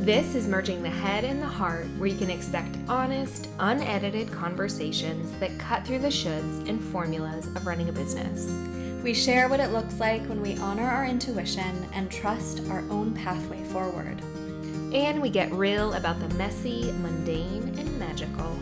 This is Merging the Head and the Heart, where you can expect honest, unedited conversations that cut through the shoulds and formulas of running a business. We share what it looks like when we honor our intuition and trust our own pathway forward. And we get real about the messy, mundane, and magical.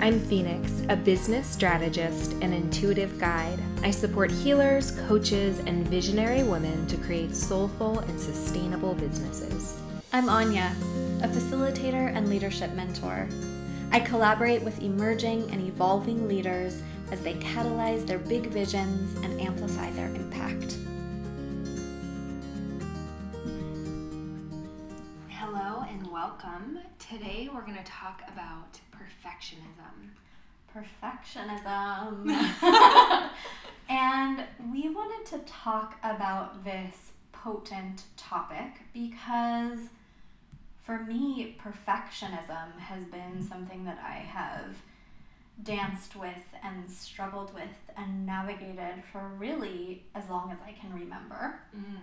I'm Phoenix, a business strategist and intuitive guide. I support healers, coaches, and visionary women to create soulful and sustainable businesses. I'm Anya, a facilitator and leadership mentor. I collaborate with emerging and evolving leaders as they catalyze their big visions and amplify their impact. Hello and welcome. Today we're going to talk about perfectionism. Perfectionism. and we wanted to talk about this potent topic because for me, perfectionism has been something that I have danced with and struggled with and navigated for really as long as I can remember. Mm.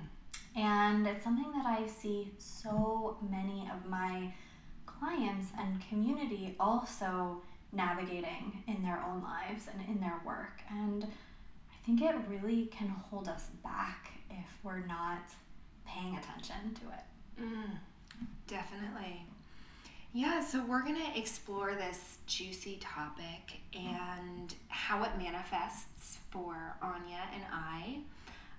And it's something that I see so many of my clients and community also navigating in their own lives and in their work. And I think it really can hold us back if we're not paying attention to it. Mm, definitely. Yeah, so we're going to explore this juicy topic and how it manifests for Anya and I.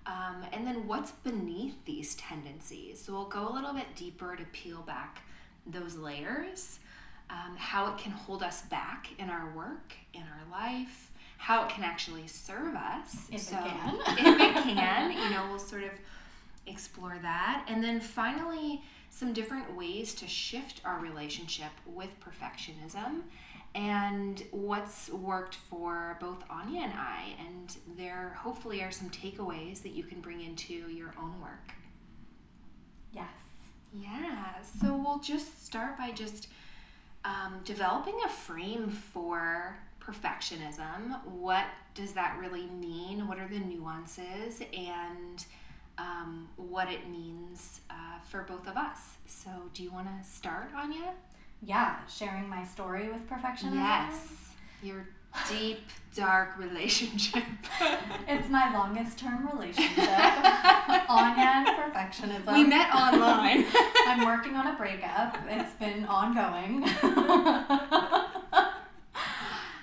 Um, and then what's beneath these tendencies. So we'll go a little bit deeper to peel back those layers, um, how it can hold us back in our work, in our life, how it can actually serve us. If so, it can. if it can, you know, we'll sort of explore that. And then finally, some different ways to shift our relationship with perfectionism and what's worked for both Anya and I. And there hopefully are some takeaways that you can bring into your own work. Yes. Yeah, so we'll just start by just um, developing a frame for perfectionism. What does that really mean? What are the nuances? And um, what it means uh, for both of us. So, do you want to start, Anya? Yeah, sharing my story with perfectionism. Yes, your deep, dark relationship. it's my longest term relationship. Anya and perfectionism. We met online. I'm working on a breakup. It's been ongoing.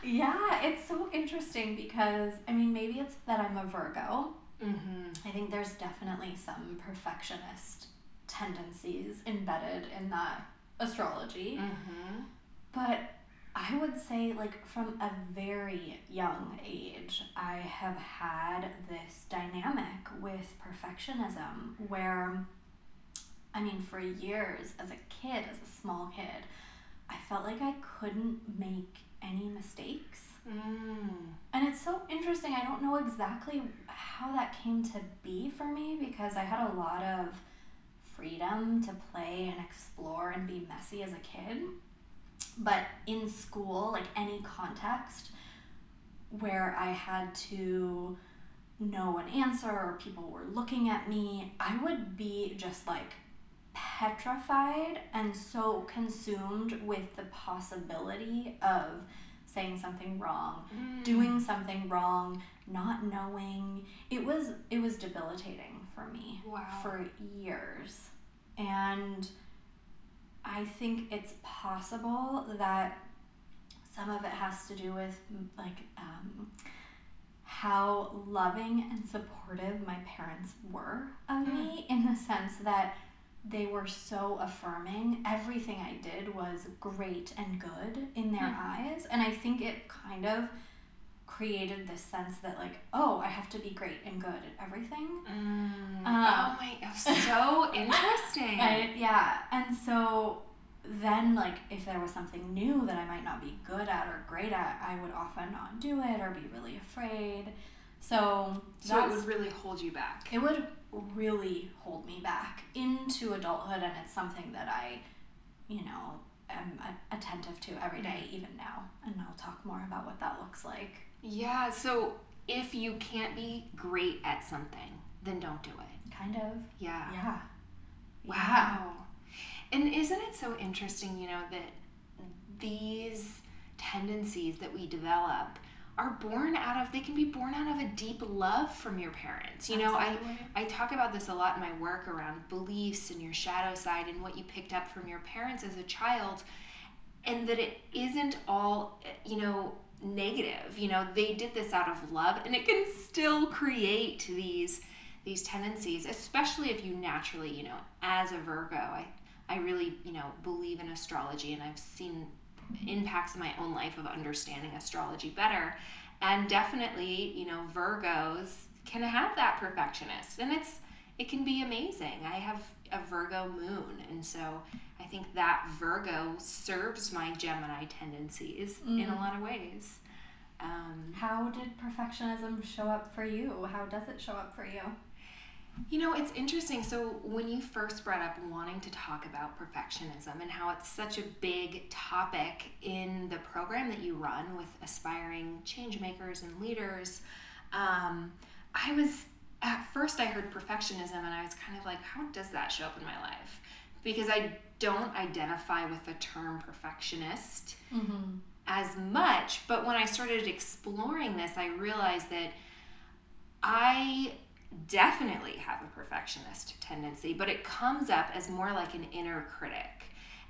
yeah, it's so interesting because, I mean, maybe it's that I'm a Virgo Mm-hmm. I think there's definitely some perfectionist tendencies embedded in that astrology. Mm-hmm. But I would say, like, from a very young age, I have had this dynamic with perfectionism where, I mean, for years as a kid, as a small kid, I felt like I couldn't make any mistakes. Mm. And it's so interesting. I don't know exactly how that came to be for me because I had a lot of freedom to play and explore and be messy as a kid. But in school, like any context where I had to know an answer or people were looking at me, I would be just like petrified and so consumed with the possibility of saying something wrong, mm. doing something wrong, not knowing. It was it was debilitating for me wow. for years. And I think it's possible that some of it has to do with like um, how loving and supportive my parents were of mm. me in the sense that they were so affirming. Everything I did was great and good in their mm-hmm. eyes. And I think it kind of created this sense that, like, oh, I have to be great and good at everything. Mm. Uh, oh my, so interesting. I, yeah. And so then, like, if there was something new that I might not be good at or great at, I would often not do it or be really afraid. So, so it would really hold you back. It would really hold me back into adulthood, and it's something that I, you know, am attentive to every day, even now. And I'll talk more about what that looks like. Yeah. So if you can't be great at something, then don't do it. Kind of. Yeah. Yeah. Wow. And isn't it so interesting, you know, that these tendencies that we develop are born out of they can be born out of a deep love from your parents you know i i talk about this a lot in my work around beliefs and your shadow side and what you picked up from your parents as a child and that it isn't all you know negative you know they did this out of love and it can still create these these tendencies especially if you naturally you know as a virgo i i really you know believe in astrology and i've seen impacts in my own life of understanding astrology better. And definitely, you know, Virgos can have that perfectionist and it's it can be amazing. I have a Virgo moon and so think that Virgo serves my Gemini tendencies mm. in a mm. lot of ways. Um, How did perfectionism show up for you? How does it show up for you? You know, it's interesting. So, when you first brought up wanting to talk about perfectionism and how it's such a big topic in the program that you run with aspiring change makers and leaders, um, I was at first I heard perfectionism and I was kind of like, how does that show up in my life? Because I don't identify with the term perfectionist mm-hmm. as much. But when I started exploring this, I realized that I definitely have a perfectionist tendency, but it comes up as more like an inner critic.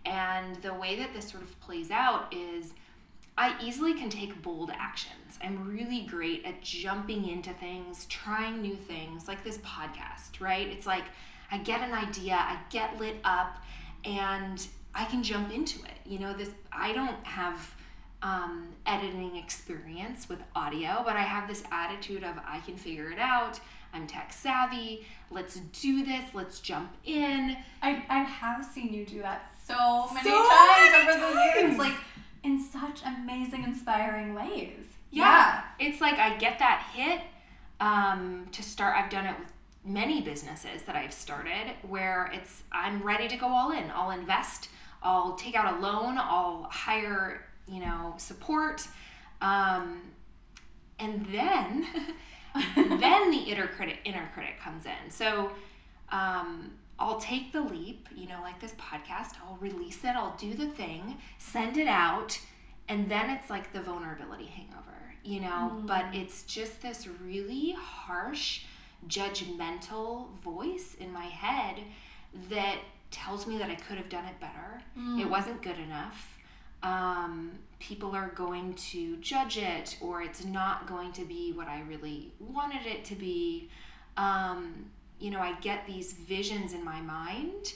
And the way that this sort of plays out is I easily can take bold actions. I'm really great at jumping into things, trying new things, like this podcast, right? It's like I get an idea, I get lit up, and I can jump into it. You know, this I don't have um, editing experience with audio, but I have this attitude of I can figure it out. I'm tech savvy. Let's do this. Let's jump in. I, I have seen you do that so many so times many over times. the years. Like in such amazing, inspiring ways. Yeah. yeah. It's like I get that hit um, to start. I've done it with many businesses that I've started where it's I'm ready to go all in. I'll invest. I'll take out a loan. I'll hire, you know, support. Um, and then then the inner critic inner critic comes in. So um, I'll take the leap, you know, like this podcast, I'll release it, I'll do the thing, send it out, and then it's like the vulnerability hangover, you know, mm. but it's just this really harsh, judgmental voice in my head that tells me that I could have done it better. Mm. It wasn't good enough um, people are going to judge it or it's not going to be what I really wanted it to be. Um, you know, I get these visions in my mind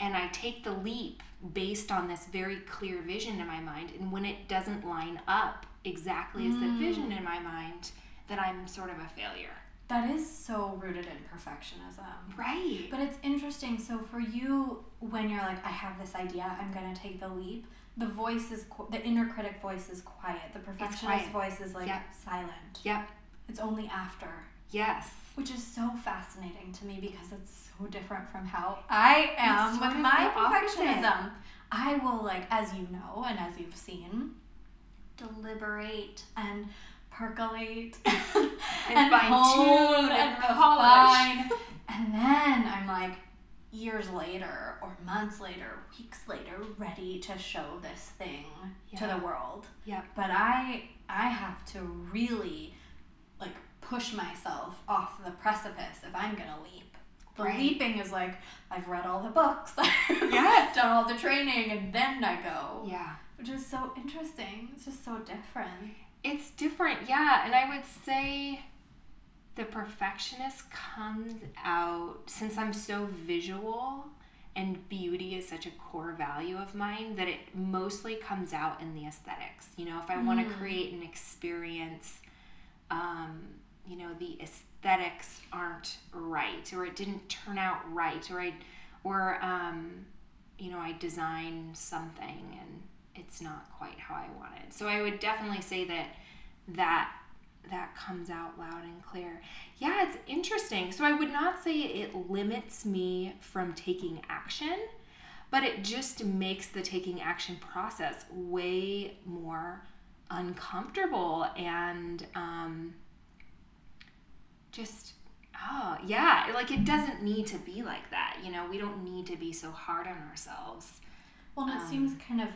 and I take the leap based on this very clear vision in my mind. And when it doesn't line up exactly as mm. the vision in my mind, then I'm sort of a failure. That is so rooted in perfectionism. Right. But it's interesting. So for you, when you're like, I have this idea, I'm going to take the leap the voice is the inner critic voice is quiet. The perfectionist voice is like yep. silent. Yep. It's only after. Yes. Which is so fascinating to me because it's so different from how I am with my perfectionism. Opposite. I will like, as you know and as you've seen, deliberate and percolate and, and fine tune and, and refine. and then I'm like, years later or months later, weeks later, ready to show this thing yeah. to the world. Yeah. But I I have to really like push myself off the precipice if I'm gonna leap. The right. leaping is like I've read all the books, yes. done all the training, and then I go. Yeah. Which is so interesting. It's just so different. It's different, yeah. And I would say the perfectionist comes out since I'm so visual and beauty is such a core value of mine that it mostly comes out in the aesthetics. You know, if I mm. want to create an experience, um, you know, the aesthetics aren't right, or it didn't turn out right, or I, or um, you know, I design something and it's not quite how I wanted. So I would definitely say that that that comes out loud and clear. Yeah, it's interesting. So I would not say it limits me from taking action, but it just makes the taking action process way more uncomfortable and um, just Oh, yeah. Like it doesn't need to be like that. You know, we don't need to be so hard on ourselves. Well, it Um, seems kind of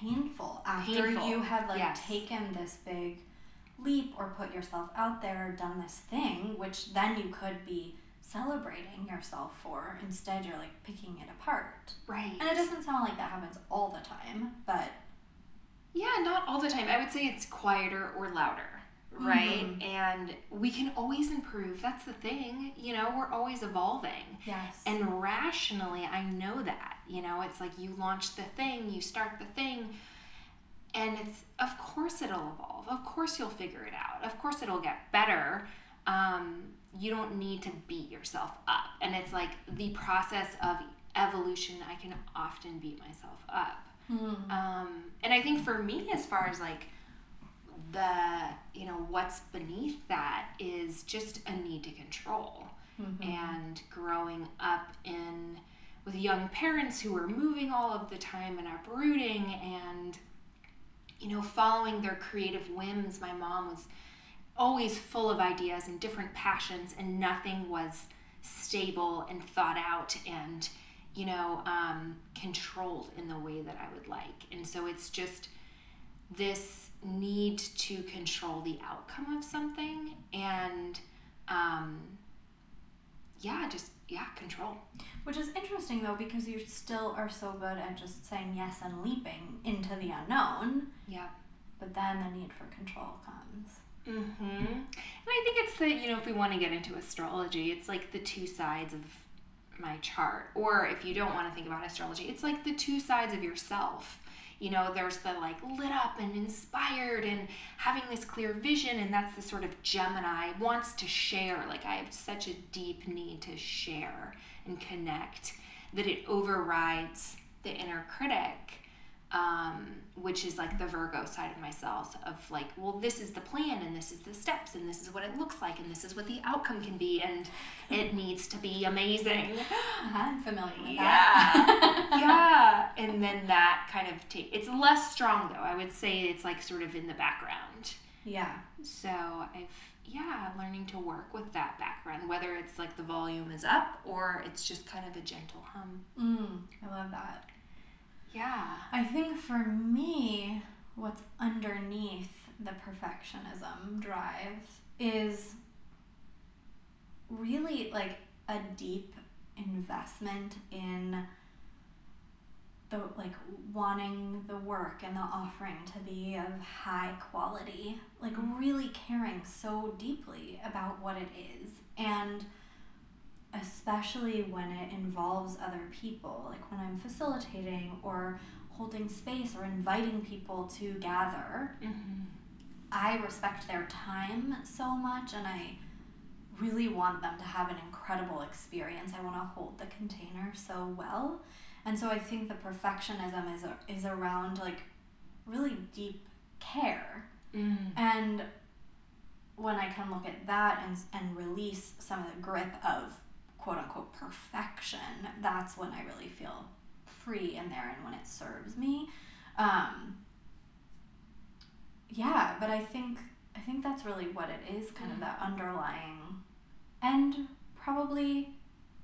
painful after Painful, you have like yes. taken this big leap or put yourself out there, done this thing, which then you could be celebrating yourself for. Instead, you're like picking it apart. Right. And it doesn't sound like that happens all the time, but Yeah, not all the time. I would say it's quieter or louder, right? Mhm. And we can always improve. That's the thing. You know, we're always evolving. yes. And rationally, I know that. You know, it's like you launch the thing, you start the thing, and it's, of course, it'll evolve. Of course, you'll figure it out. Of course, it'll get better. Um, you don't need to beat yourself up. And it's like the process of evolution, I can often beat myself up. Hmm. Um, and I think for me, as far as like the, you know, what's beneath that is just a need to control. Mhm. And growing up in with young parents who are moving all of the time and uprooting and, you know, following their creative whims. My mom was always full of ideas and different passions, and nothing was stable and thought out and you know um, controlled in the way that i would like and so it's just this need to control the outcome of something and um, yeah just yeah control Which is interesting though, because you still are so good at just saying yes and leaping into the unknown, yeah but then the need for control comes. Mm-hmm. And I think it's the, you know, if we want to get into astrology, it's like the two sides of my chart. Or if you don't want to think about astrology, it's like the two sides of yourself. You know, there's the like lit up and inspired and having this clear vision, and that's the sort of Gemini wants to share. Like, I have such a deep need to share and connect that it overrides the inner critic um, which is like the Virgo side of myself of like, well, this is the plan and this is the steps and this is what it looks like and this is what the outcome can be and it needs to be amazing. Uh-huh, I'm familiar with Yeah. that. yeah. And then that kind of take it's less strong though. I would say it's like sort of in the background. yeah. So I've yeah, learning to work with that background, whether it's like the volume is up or it's just kind of a gentle hum. Mm, I love that. Yeah. I think for me, what's underneath the perfectionism drive is really like a deep investment in the like wanting the work and the offering to be of high quality like mm-hmm. really caring so deeply about what it is and especially when it involves other people, like when I'm facilitating or holding space or inviting people to gather. Mm-hmm. I respect their time so much and I really want them to have an incredible experience. I want to hold the container so well. And so I think the perfectionism is is around like really deep care. Mm. And when I can look at that and, and release some of the grip of quote unquote perfection, that's when I really feel free in there and when it serves me. Um, yeah, but I think I think that's really what it is, kind of Mm. that underlying and probably,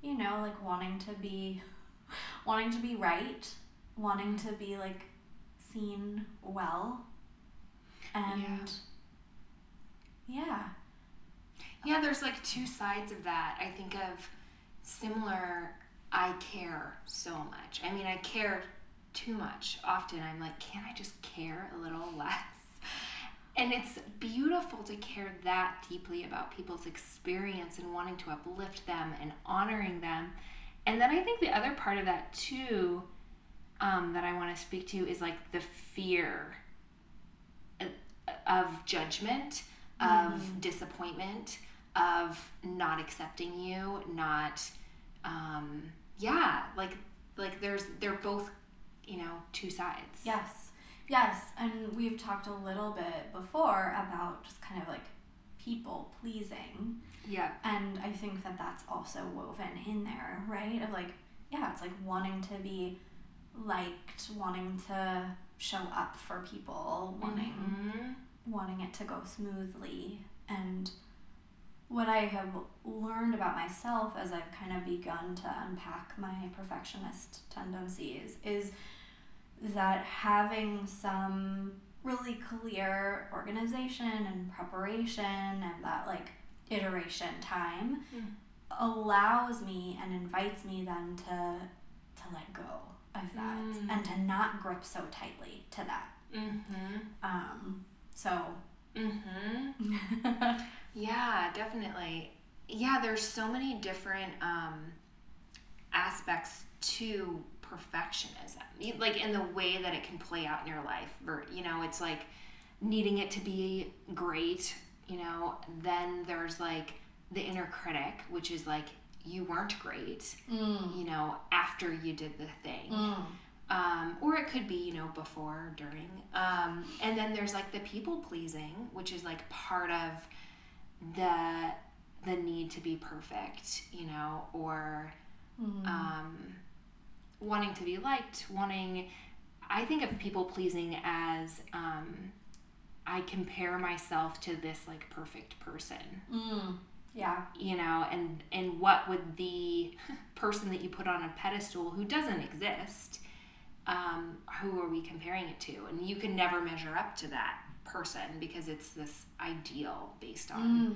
you know, like wanting to be wanting to be right, wanting to be like seen well. And yeah. Yeah, there's like two sides of that. I think of similar, I care so much. I mean, I care too much. Often I'm like, can't I just care a little less? And it's beautiful to care that deeply about people's experience and wanting to uplift them and honoring them. And then I think the other part of that too, um, that I want to speak to is like the fear of- of judgment, of Mhm. disappointment, of not accepting you, not, um, yeah, like like there's they're both, you know, two sides. Yes. Yes. And we've talked a little bit before about just kind of like people pleasing. Yeah. And I think that that's also woven in there, right? Of like, yeah, it's like wanting to be liked, wanting to show up for people, wanting Mhm. wanting it to go smoothly and what I have learned about myself as I've kind of begun to unpack my perfectionist tendencies is that having some really clear organization and preparation and that like iteration time mm. allows me and invites me then to to let go of that mm. and to not grip so tightly to that. Mm-hmm. Um, so. Mm-hmm. yeah, definitely. Yeah, there's so many different um, aspects to perfectionism, like in the way that it can play out in your life. You know, it's like needing it to be great. You know, then there's like the inner critic, which is like you weren't great. Mm. You know, after you did the thing. Mm. Um, or it could be you know before during um, and then there's like the people pleasing which is like part of the the need to be perfect you know or mm. um, wanting to be liked wanting i think of people pleasing as um, i compare myself to this like perfect person mm. yeah you know and and what would the person that you put on a pedestal who doesn't exist um, who are we comparing it to? And you can never measure up to that person because it's this ideal based on. Mm.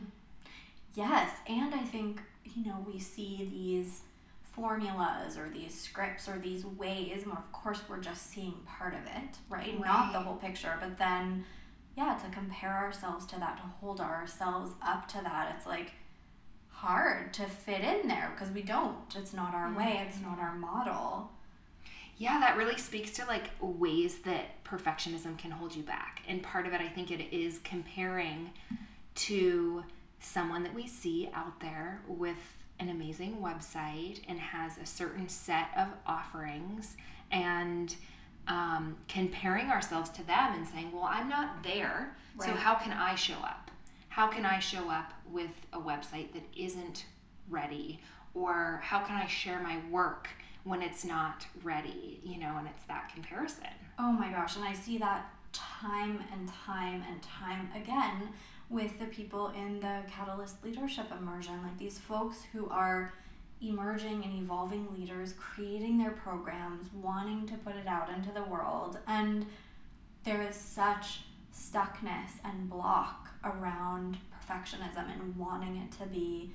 Yes, and I think, you know, we see these formulas or these scripts or these ways, and of course, we're just seeing part of it, right? right? Not the whole picture, but then, yeah, to compare ourselves to that, to hold ourselves up to that, it's like hard to fit in there because we don't. It's not our mm-hmm. way, it's not our model yeah, that really speaks to like ways that perfectionism can hold you back. And part of it, I think it is comparing to someone that we see out there with an amazing website and has a certain set of offerings and um, comparing ourselves to them and saying, well, I'm not there. Right. So how can I show up? How can I show up with a website that isn't ready? Or how can I share my work when it's not ready, you know, and it's that comparison. Oh my gosh, and I see that time and time and time again with the people in the Catalyst Leadership Immersion, like these folks who are emerging and evolving leaders, creating their programs, wanting to put it out into the world. And there is such stuckness and block around perfectionism and wanting it to be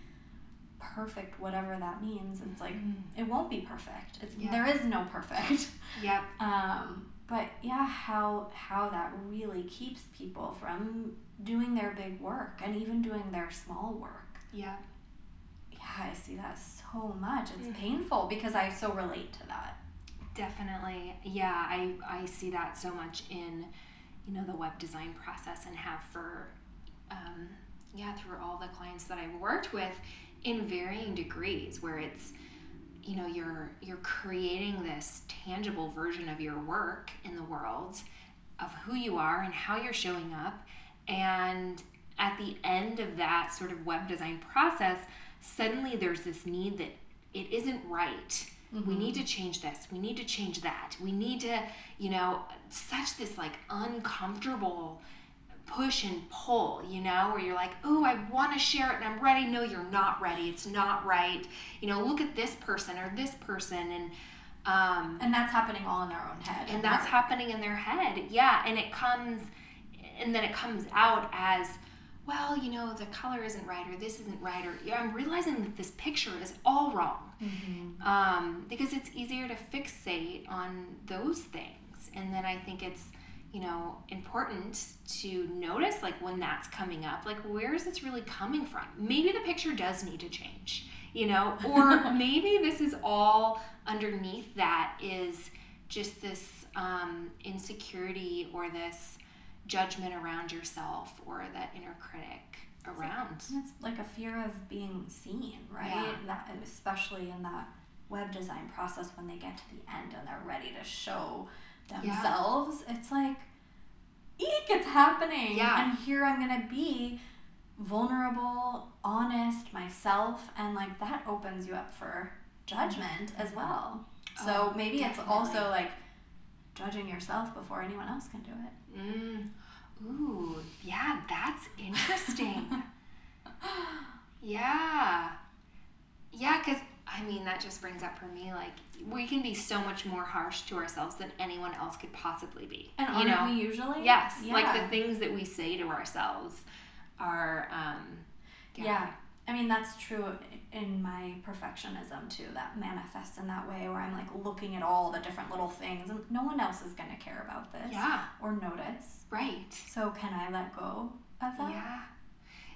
perfect, whatever that means. It's like mm. it won't be perfect. It's yeah. there is no perfect. Yep. Um, but yeah, how how that really keeps people from doing their big work and even doing their small work. Yeah. Yeah, I see that so much. It's mm-hmm. painful because I so relate to that. Definitely. Yeah, I I see that so much in you know the web design process and have for um, yeah through all the clients that I've worked with in varying degrees where it's you know you're you're creating this tangible version of your work in the world of who you are and how you're showing up. And at the end of that sort of web design process suddenly there's this need that it isn't right. Mm-hmm. we need to change this. We need to change that. We need to you know such this like uncomfortable push and pull, you know, where you're like, oh, I want to share it and I'm ready. No, you're not ready. It's not right. You know, look at this person or this person. And, um, and that's happening all in their own head. And that's happening in their head. Yeah. And it comes, and then it comes out as, well, you know, the color isn't right or this isn't right or yeah, I'm realizing that this picture is all wrong. Mm-hmm. Um, because it's easier to fixate on those things. And then I think it's, you know, important to notice like when that's coming up, like where is this really coming from? Maybe the picture does need to change, you know, or maybe this is all underneath that is just this um, insecurity or this judgment around yourself or that inner critic around. It's like a fear of being seen, right? Yeah. That, especially in that web design process when they get to the end and they're ready to show themselves. Yeah. It's like, eek, it's happening. Yeah. And here I'm going to be vulnerable, honest, myself. And like that opens you up for judgment as well. So oh, maybe definitely. it's also like judging yourself before anyone else can do it. Mm. Ooh, yeah, that's interesting. Yeah. Yeah, because I mean, that just brings up for me like we can be so much more harsh to ourselves than anyone else could possibly be. And you know? we usually? Yes, Yeah. like the things that we say to ourselves are. Um, Yeah. I mean, that's true in my perfectionism too. That manifests in that way where I'm like looking at all the different little things and no one else is going to care about this Yeah. or notice. Right. So, can I let go of that? Yeah.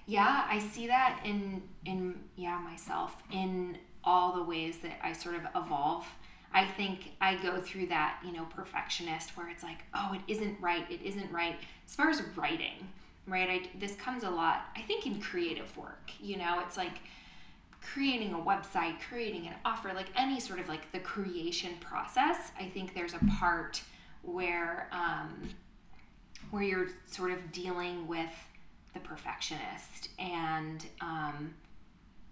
Yeah, I see that in in yeah myself in all the ways that I sort of evolve. I think I go through that, you know, perfectionist where it's like, oh, it isn't right, it isn't right. As far as writing, right? I this comes a lot. I think in creative work, you know, it's like creating a website, creating an offer, like any sort of like the creation process. I think there's a part where um, where you're sort of dealing with the perfectionist and um,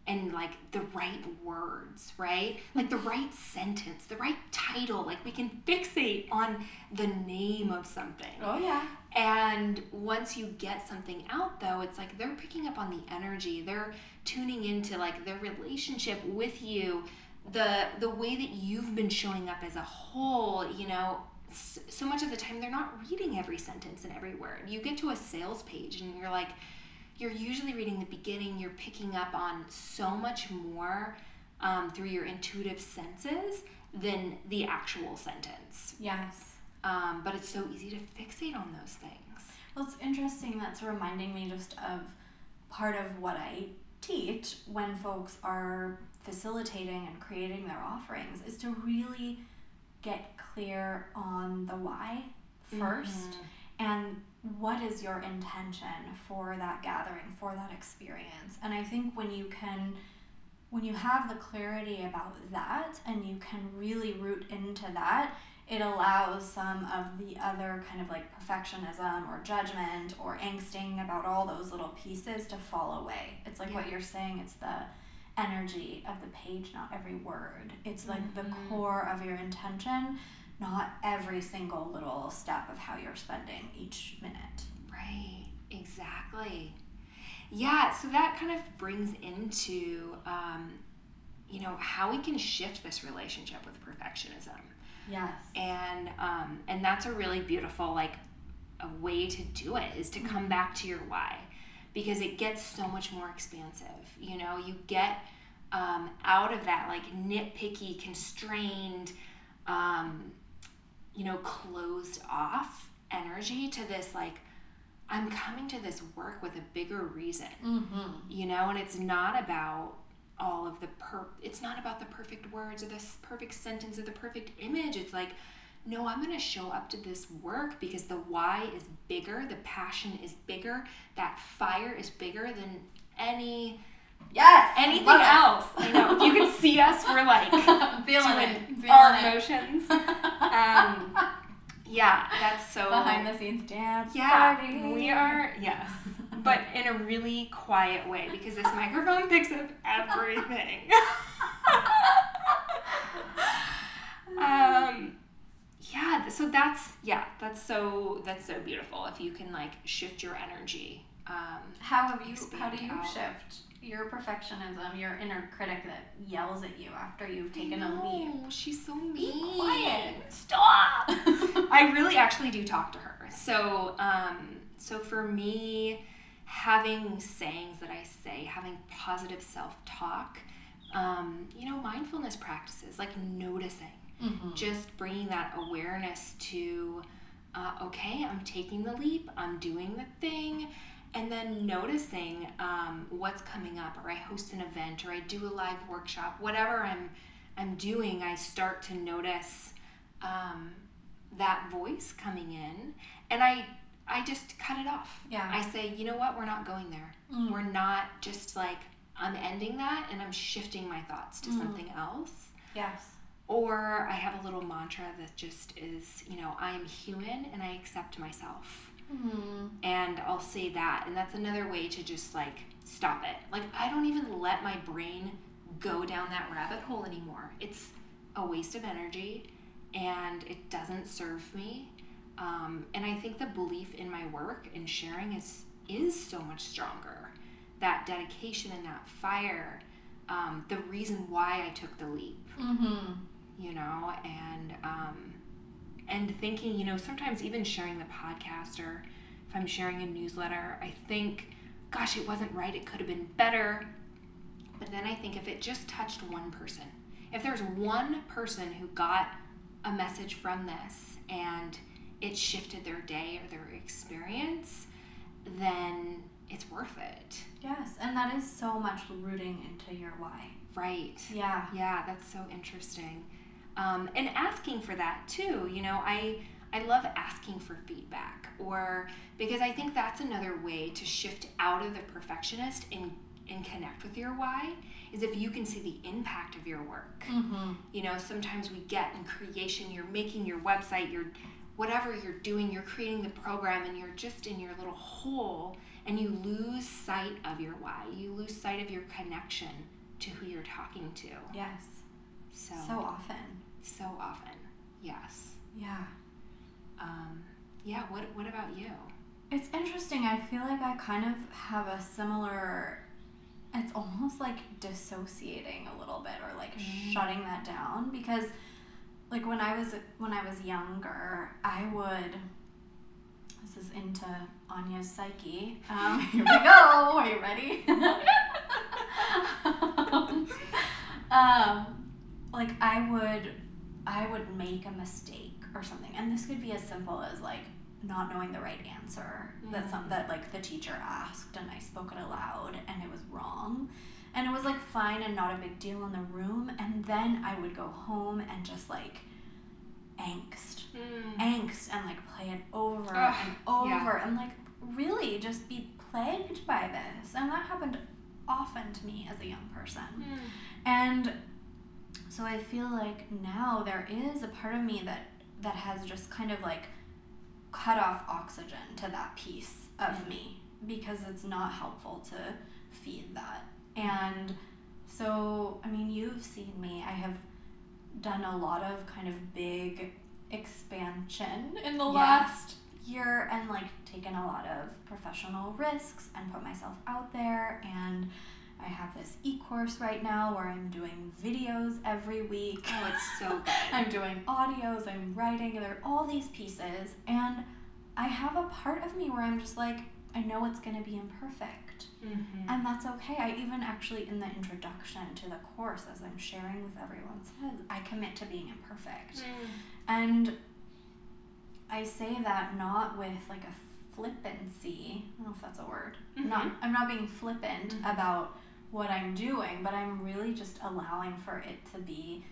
and like the right words, right? Like the right sentence, the right title. Like we can fixate on the name of something. Oh, yeah. And once you get something out though, it's like they're picking up on the energy. They're tuning into like their relationship with you, the the way that you've been showing up as a whole, you know, so much of the time they're not reading every sentence and every word. You get to a sales page and you're like you're usually reading the beginning, you're picking up on so much more um, through your intuitive senses than the actual sentence. Yes. Um, but it's so easy to fixate on those things. Well, it's interesting. That's reminding me just of part of what I teach when folks are facilitating and creating their offerings is to really get clear on the why 1st and what is your intention for that gathering, for that experience. And I think when you can when you have the clarity about that and you can really root into that, it allows some of the other kind of like perfectionism or judgment or angsting about all those little pieces to fall away. It's like what you're saying, it's the energy of the page, not every word. It's like the Mhm. core of your intention, not every single little step of how you're spending each minute. Right, exactly. Yeah, so that kind of brings into, um, you know, how we can shift this relationship with perfectionism. Yes. and um, and that's a really beautiful like a way to do it is to come back to your why because it gets so much more expansive you know you get um, out of that like nitpicky constrained um, you know closed off energy to this like i'm coming to this work with a bigger reason Mm-hmm. you know and it's not about all of the per it's not about the perfect words or the perfect sentence or the perfect image it's like no i'm going to show up to this work because the why is bigger the passion is bigger that fire is bigger than any Yes. anything else i know if you can see us we're like feeling Feeling our it. emotions um yeah that's so Behind the scenes dance yeah, party. we are, yes. But in a really quiet way because this microphone picks up everything. um yeah, so that's yeah, that's so that's so beautiful if you can like shift your energy. Um How have you? How do you out. shift your perfectionism, your inner critic that yells at you after you've taken a leap? She's so mean. quiet. Stop. I really actually do talk to her. So, um, so for me, having sayings that I say, having positive self-talk, um, you know, mindfulness practices, like noticing, Mhm. just bringing that awareness to, uh, okay, I'm taking the leap, I'm doing the thing, and then noticing um, what's coming up, or I host an event, or I do a live workshop, whatever I'm I'm doing, I start to notice um, that voice coming in, and I I just cut it off. Yeah. I say, you know what, we're not going there. Mm. We're not just like I'm ending that, and I'm shifting my thoughts to Mm. something else. Yes. Or I have a little mantra that just is, you know, I am human and I accept myself. Mm. And I'll say that. And that's another way to just like stop it. Like, I don't even let my brain go down that rabbit hole anymore. It's a waste of energy and it doesn't serve me. Um, and I think the belief in my work and sharing is is so much stronger that dedication and that fire um, the reason why I took the leap. Mm-hmm. You know, and um, and thinking, you know, sometimes even sharing the podcast or if I'm sharing a newsletter, I think, gosh, it wasn't right. It could have been better. But then I think if it just touched one person, if there's one person who got a message from this and it shifted their day or their experience, then it's worth it. Yes, and that is so much rooting into your why. Right. Yeah. Yeah, that's so interesting. Um, and asking for that too. You know, I I love asking for feedback, or because I think that's another way to shift out of the perfectionist and and connect with your why is if you can see the impact of your work. Mm-hmm. You know, sometimes we get in creation, you're making your website, you're whatever you're doing, you're creating the program, and you're just in your little hole and you lose sight of your why. You lose sight of your connection to who you're talking to. Yes. So So often. So often. Yes. Yeah. Um, yeah. What What about you? It's interesting. I feel like I kind of have a similar. It's almost like dissociating a little bit, or like Mm. shutting that down because, like when I was when I was younger, I would. This is into Anya's psyche. Um, here we go. Are you ready? um, like I would, I would make a mistake or something, and this could be as simple as like not knowing the right answer that some Mm. that like the teacher asked and I spoke it aloud and it was wrong. And it was like fine and not a big deal in the room and then I would go home and just like angst. Angst and like play it over Ugh, and over yeah. and like really just be plagued by this. And that happened often to me as a young person. Mm. And so I feel like now there is a part of me that that has just kind of like cut off oxygen to that piece of Mhm. me because it's not helpful to feed that. And so, I mean, you've seen me. I have done a lot of kind of big expansion in the Yeah. last year and like taken a lot of professional risks and put myself out there and I have this e-course right now where I'm doing videos every week. Oh, it's so good. I'm doing audios, I'm writing, there are all these pieces and I have a part of me where I'm just like I know it's going to be imperfect. Mhm. And that's okay. I even actually, in the introduction to the course, as I'm sharing with everyone, says I commit to being imperfect. Mm. And I say that not with like a flippancy. I don't know if that's a word. Not, Mhm. I'm not being flippant Mhm. about what I'm doing, but I'm really just allowing for it to be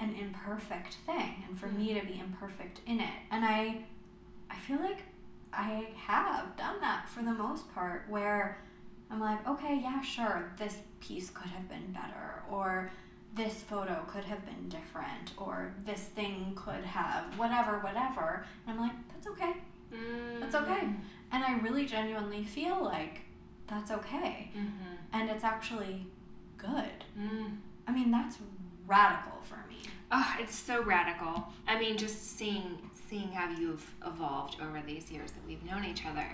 an imperfect thing and for me to be imperfect in it. And I, I feel like I have done that for the most part where I'm like, okay, yeah, sure, this piece could have been better, or this photo could have been different, or this thing could have whatever, whatever. And I'm like, that's okay. That's okay. Mm. And I really genuinely feel like that's okay. Mhm. And it's actually good. Mm. I mean, that's radical for me. Oh, it's so radical. I mean, just seeing seeing how you've evolved over these years that we've known each other.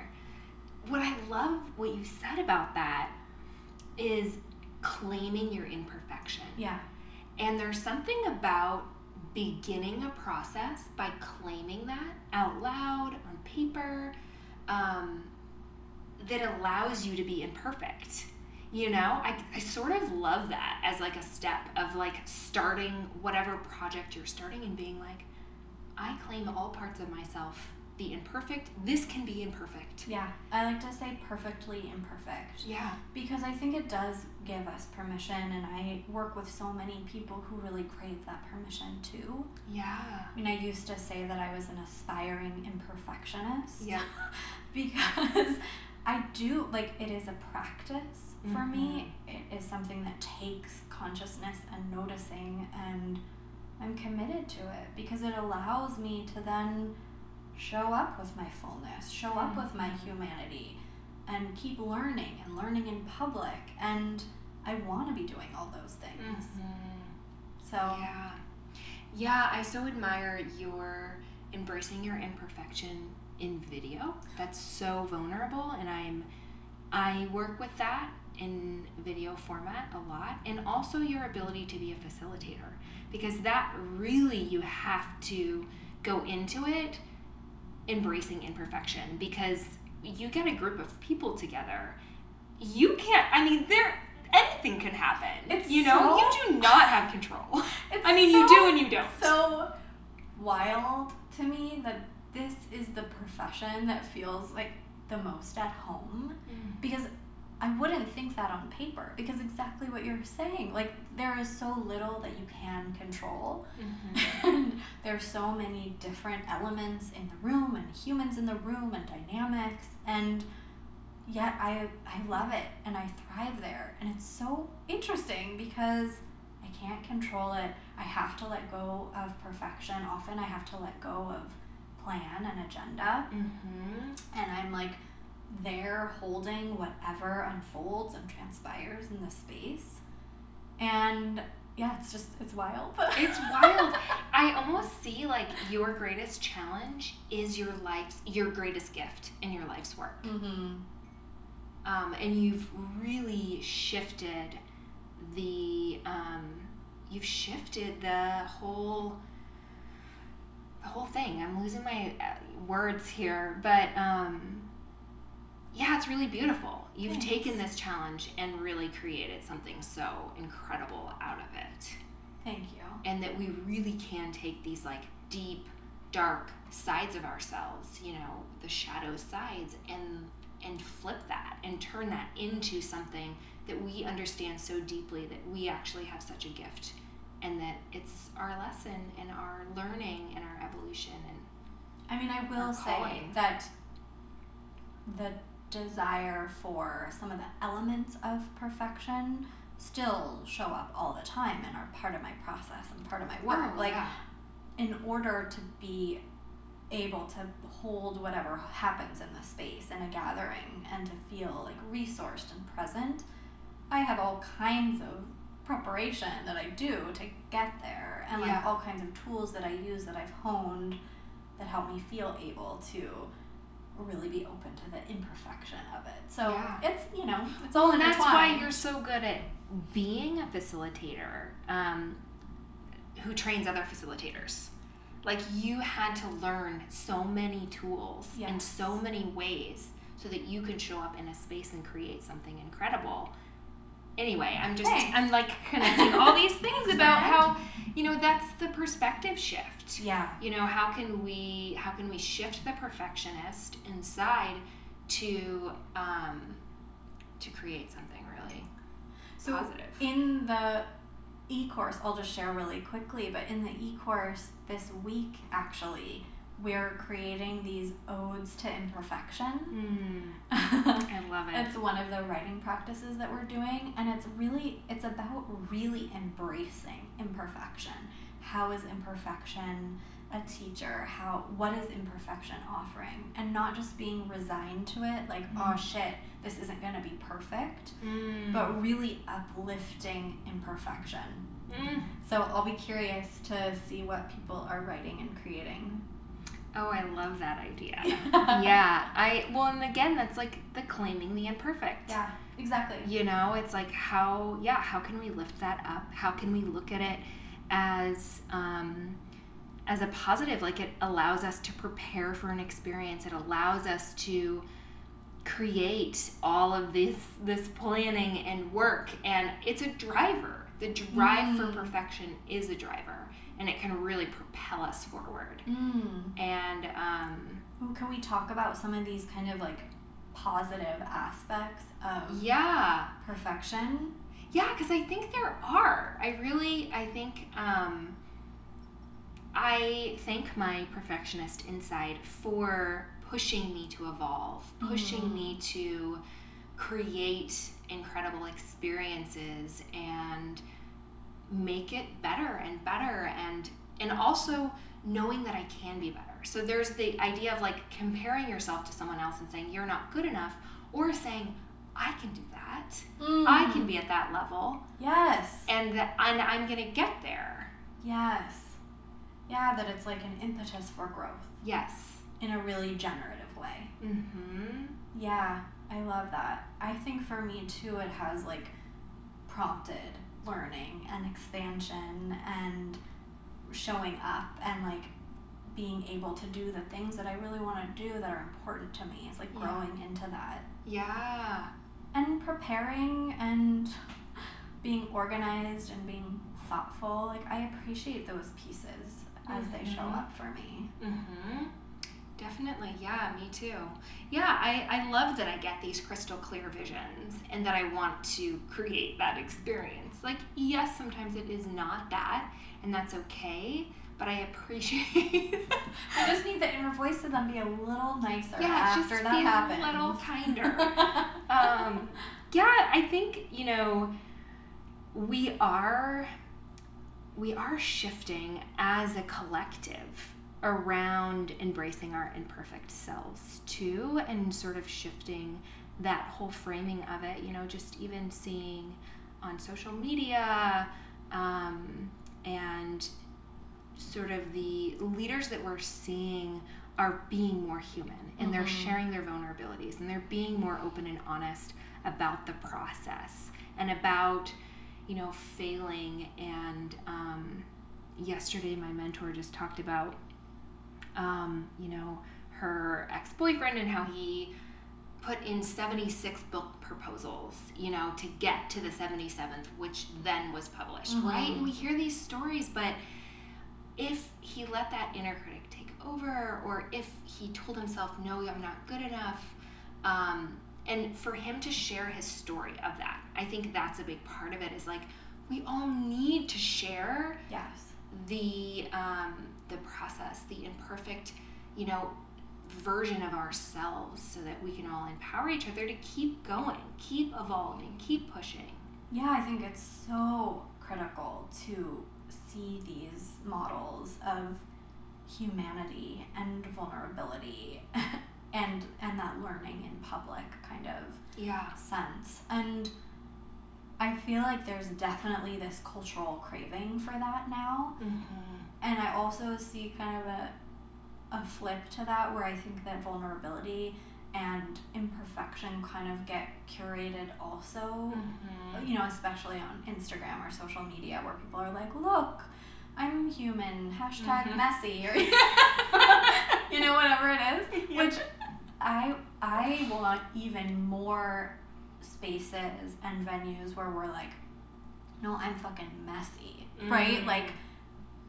What I love what you said about that is claiming your imperfection. Yeah. And there's something about beginning a process by claiming that out loud on paper um, that allows you to be imperfect. You know, I, I sort of love that as like a step of like starting whatever project you're starting and being like, I claim all parts of myself, the imperfect. This can be imperfect. Yeah. I like to say perfectly imperfect. Yeah. Because I think it does give us permission, and I work with so many people who really crave that permission too. Yeah. I mean, I used to say that I was an aspiring imperfectionist. Yeah. because I do, like, it is a practice for me. It is something that takes consciousness and noticing, and I'm committed to it because it allows me to then show up with my fullness, show up with my Mhm. humanity, and keep learning and learning in public. And I want to be doing all those things. So, Yeah. Yeah, I so admire your embracing your imperfection in video. That's so vulnerable and I'm I work with that in video format a lot, and also your ability to be a facilitator, because that really you have to go into it embracing imperfection because you get a group of people together. You can't, I mean, there, anything can happen. It's you know, so- you do not have control. I mean, you do and you don't. So wild to me that this is the profession that feels like the most at home Mm. because I wouldn't think that on paper because exactly what you're saying. Like there is so little that you can control. Mhm. and there's so many different elements in the room and humans in the room and dynamics and yet I I love it and I thrive there and it's so interesting because I can't control it. I have to let go of perfection. Often I have to let go of plan and agenda Mhm. and I'm like there holding whatever unfolds and transpires in the space. And yeah, it's just it's wild. It's wild. I almost see like your greatest challenge is your life's your greatest gift in your life's work. mm-hmm. Um, and you've really shifted the um, you've shifted the whole the whole thing. I'm losing my uh, words here, but um, yeah, it's really beautiful. You've Thanks. taken this challenge and really created something so incredible out of it. Thank you. and that we really can take these like deep dark sides of ourselves you know the shadow sides and and flip that and turn that into something that we understand so deeply that we actually have such a gift and that it's our lesson and our learning and our evolution and I mean, I will say calling. that the desire for some of the elements of perfection still show up all the time and are part of my process and part of my work. Oh, like, yeah. in order to be able to hold whatever happens in the space in a gathering and to feel like resourced and present, I have all kinds of preparation that I do to get there and like Yeah. all kinds of tools that I use that I've honed that help me feel able to really be open to the imperfection of it. So Yeah. it's you know, it's all and that's why you're so good at being a facilitator um, who trains other facilitators like you had to learn so many tools in so many ways so that you can show up in a space and create something incredible anyway i'm just Thanks. i'm like connecting all these things about how you know that's the perspective shift yeah. you know how can we how can we shift the perfectionist inside to um to create something really So positive in the e-course, I'll just share really quickly, but in the e-course this week actually, we're creating these odes to imperfection. mm, i love it it's one of the writing practices that we're doing and it's really it's about really embracing imperfection. How is imperfection a teacher? How what is imperfection offering? And not just being resigned to it like, oh shit, this isn't going to be perfect Mm, but really uplifting imperfection. mm. So I'll be curious to see what people are writing and creating. Oh i love that idea. Yeah i well and again that's like the claiming the imperfect. Yeah, exactly. you know it's like how yeah how can we lift that up? How can we look at it as um as a positive? Like it allows us to prepare for an experience. It allows us to create all of this this planning and work. And it's a driver. The drive for Mm. perfection is a driver and it can really propel us forward Mm. and um Ooh, can we talk about some of these kind of like positive aspects of yeah perfection? Yeah, because I think there are. I really, I think, um, I thank my perfectionist inside for pushing me to evolve, pushing Mhm. me to create incredible experiences and make it better and better and and also knowing that I can be better. So there's the idea of like comparing yourself to someone else and saying you're not good enough or saying I can do that. I can be at that level Yes. and that and I'm going to get there. Yes. Yeah, that it's like an impetus for growth. Yes. in a really generative way. Mm-hmm. Yeah, I love that. I think for me too, it has like prompted learning and expansion and showing up and like being able to do the things that I really want to do that are important to me. It's like Yeah. growing into that Yeah. and preparing and being organized and being thoughtful. Like I appreciate those pieces as they show Mhm. up for me. Mm-hmm. Definitely. Yeah, me too. Yeah, I, I love that I get these crystal clear visions and that I want to create that experience. Like, yes, sometimes it is not that, and that's okay, but I appreciate I just need the inner voice to then be a little nicer yeah, after just that be happens. a little kinder. um, yeah, I think you know we are we are shifting as a collective around embracing our imperfect selves too, and sort of shifting that whole framing of it. You know, just even seeing on social media um, and sort of the leaders that we're seeing are being more human and they're Mhm. sharing their vulnerabilities and they're being more open and honest about the process and about you know failing and um, yesterday my mentor just talked about um, you know her ex-boyfriend and how he put in 76 book proposals you know to get to the 77th which then was published right Mhm. and we hear these stories but if he let that inner critic take over or if he told himself no i'm not good enough um, and for him to share his story of that i think that's a big part of it is like we all need to share Yes. the um, the process the imperfect you know version of ourselves so that we can all empower each other to keep going keep evolving keep pushing Yeah, I think it's so critical to see these models of humanity and vulnerability and and that learning in public kind of yeah sense. And I feel like there's definitely this cultural craving for that now. mm-hmm. And I also see kind of a a flip to that where I think that vulnerability and imperfection kind of get curated also Mm-hmm. you know, especially on Instagram or social media where people are like, look, I'm human, hashtag Mhm. messy, or you know, whatever it is. Yeah. Which I I want even more spaces and venues where we're like, no, I'm fucking messy. Right? Mhm. Like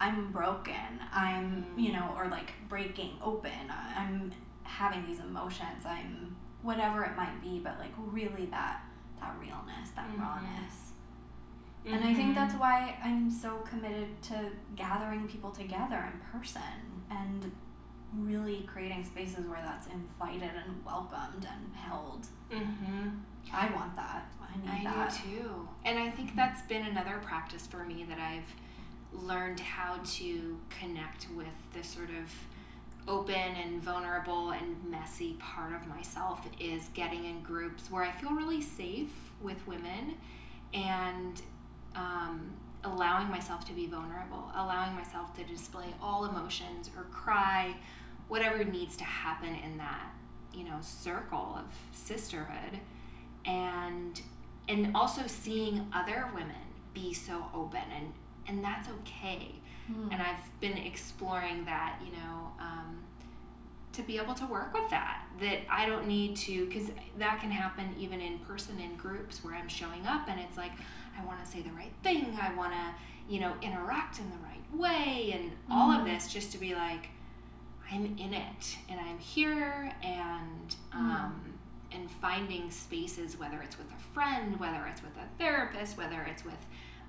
I'm broken. I'm, you know, or like breaking open. I- I'm having these emotions. I'm whatever it might be, but like really that that realness, that Mhm. rawness. And I think that's Mhm. why I'm so committed to gathering people together in person and really creating spaces where that's invited and welcomed and held. Mhm. I want that. I need I that. too. And I think that's been another practice for me that I've learned how to connect with the sort of open and vulnerable and messy part of myself is getting in groups where I feel really safe with women and um, allowing myself to be vulnerable, allowing myself to display all emotions or cry, whatever needs to happen in that, you know, circle of sisterhood. And and also seeing other women be so open and and that's okay Hmm. and i've been exploring that you know um, to be able to work with that that i don't need to because that can happen even in person in groups where i'm showing up and it's like i want to say the right thing i want to you know interact in the right way and all of Mm. this just to be like i'm in it and i'm here and um, and finding spaces whether it's with a friend whether it's with a therapist whether it's with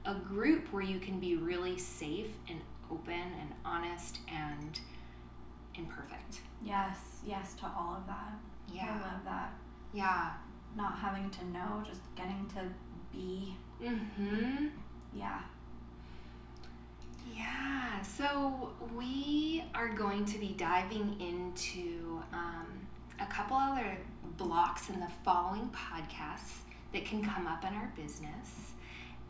a group where you can be really safe and open and honest and imperfect Yes, yes to all of that. Yeah. I love that. yeah Not having to know, just getting to be. mm-hmm Yeah. Yeah, so we are going to be diving into um, a couple other blocks in the following podcasts that can come up in our business.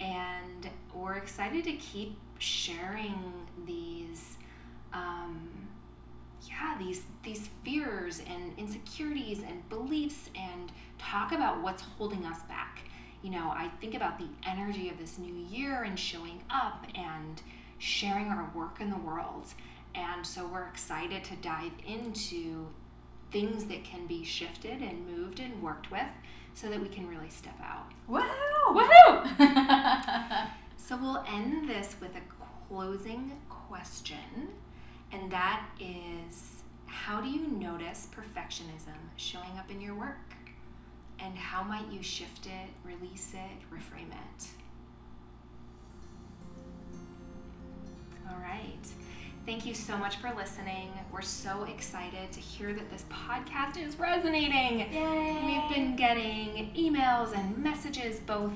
And we're excited to keep sharing these, um, yeah, these, these fears and insecurities and beliefs and talk about what's holding us back. You know, I think about the energy of this new year and showing up and sharing our work in the world. And so we're excited to dive into things that can be shifted and moved and worked with so that we can really step out. Woohoo! so we'll end this with a closing question, and that is how do you notice perfectionism showing up in your work? And how might you shift it, release it, reframe it? All right. Thank you so much for listening. We're so excited to hear that this podcast is resonating. Yay! We've been getting emails and messages both,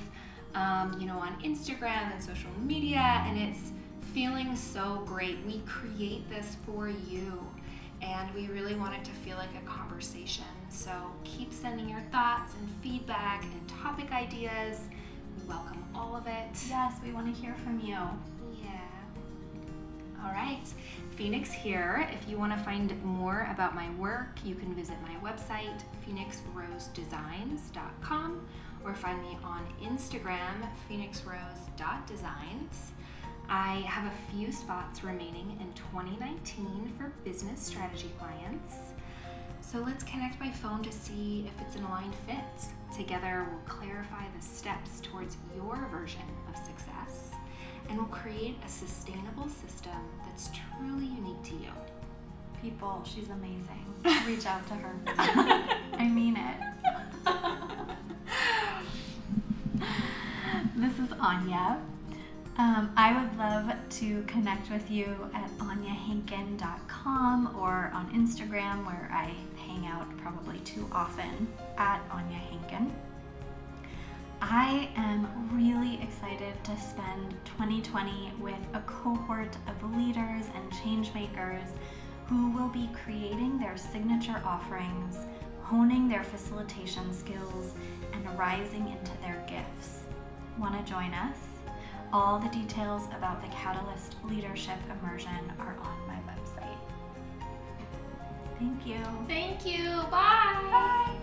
um, you know, on Instagram and social media, and it's feeling so great. We create this for you, and we really want it to feel like a conversation. So keep sending your thoughts and feedback and topic ideas. We welcome all of it. Yes, we want to hear from you. All right, Phoenix here. If you want to find more about my work, you can visit my website, phoenixrosedesigns.com, or find me on Instagram, phoenixrose.designs. I have a few spots remaining in 2019 for business strategy clients. So let's connect by phone to see if it's an aligned fit. Together, we'll clarify the steps towards your version of and will create a sustainable system that's truly unique to you. People, she's amazing. Reach out to her. I mean it. this is Anya. Um, I would love to connect with you at anyahinken.com or on Instagram, where I hang out probably too often at Anya Hinken. I am really excited to spend 2020 with a cohort of leaders and change makers who will be creating their signature offerings, honing their facilitation skills, and rising into their gifts. Want to join us? All the details about the Catalyst Leadership Immersion are on my website. Thank you. Thank you. Bye. Bye.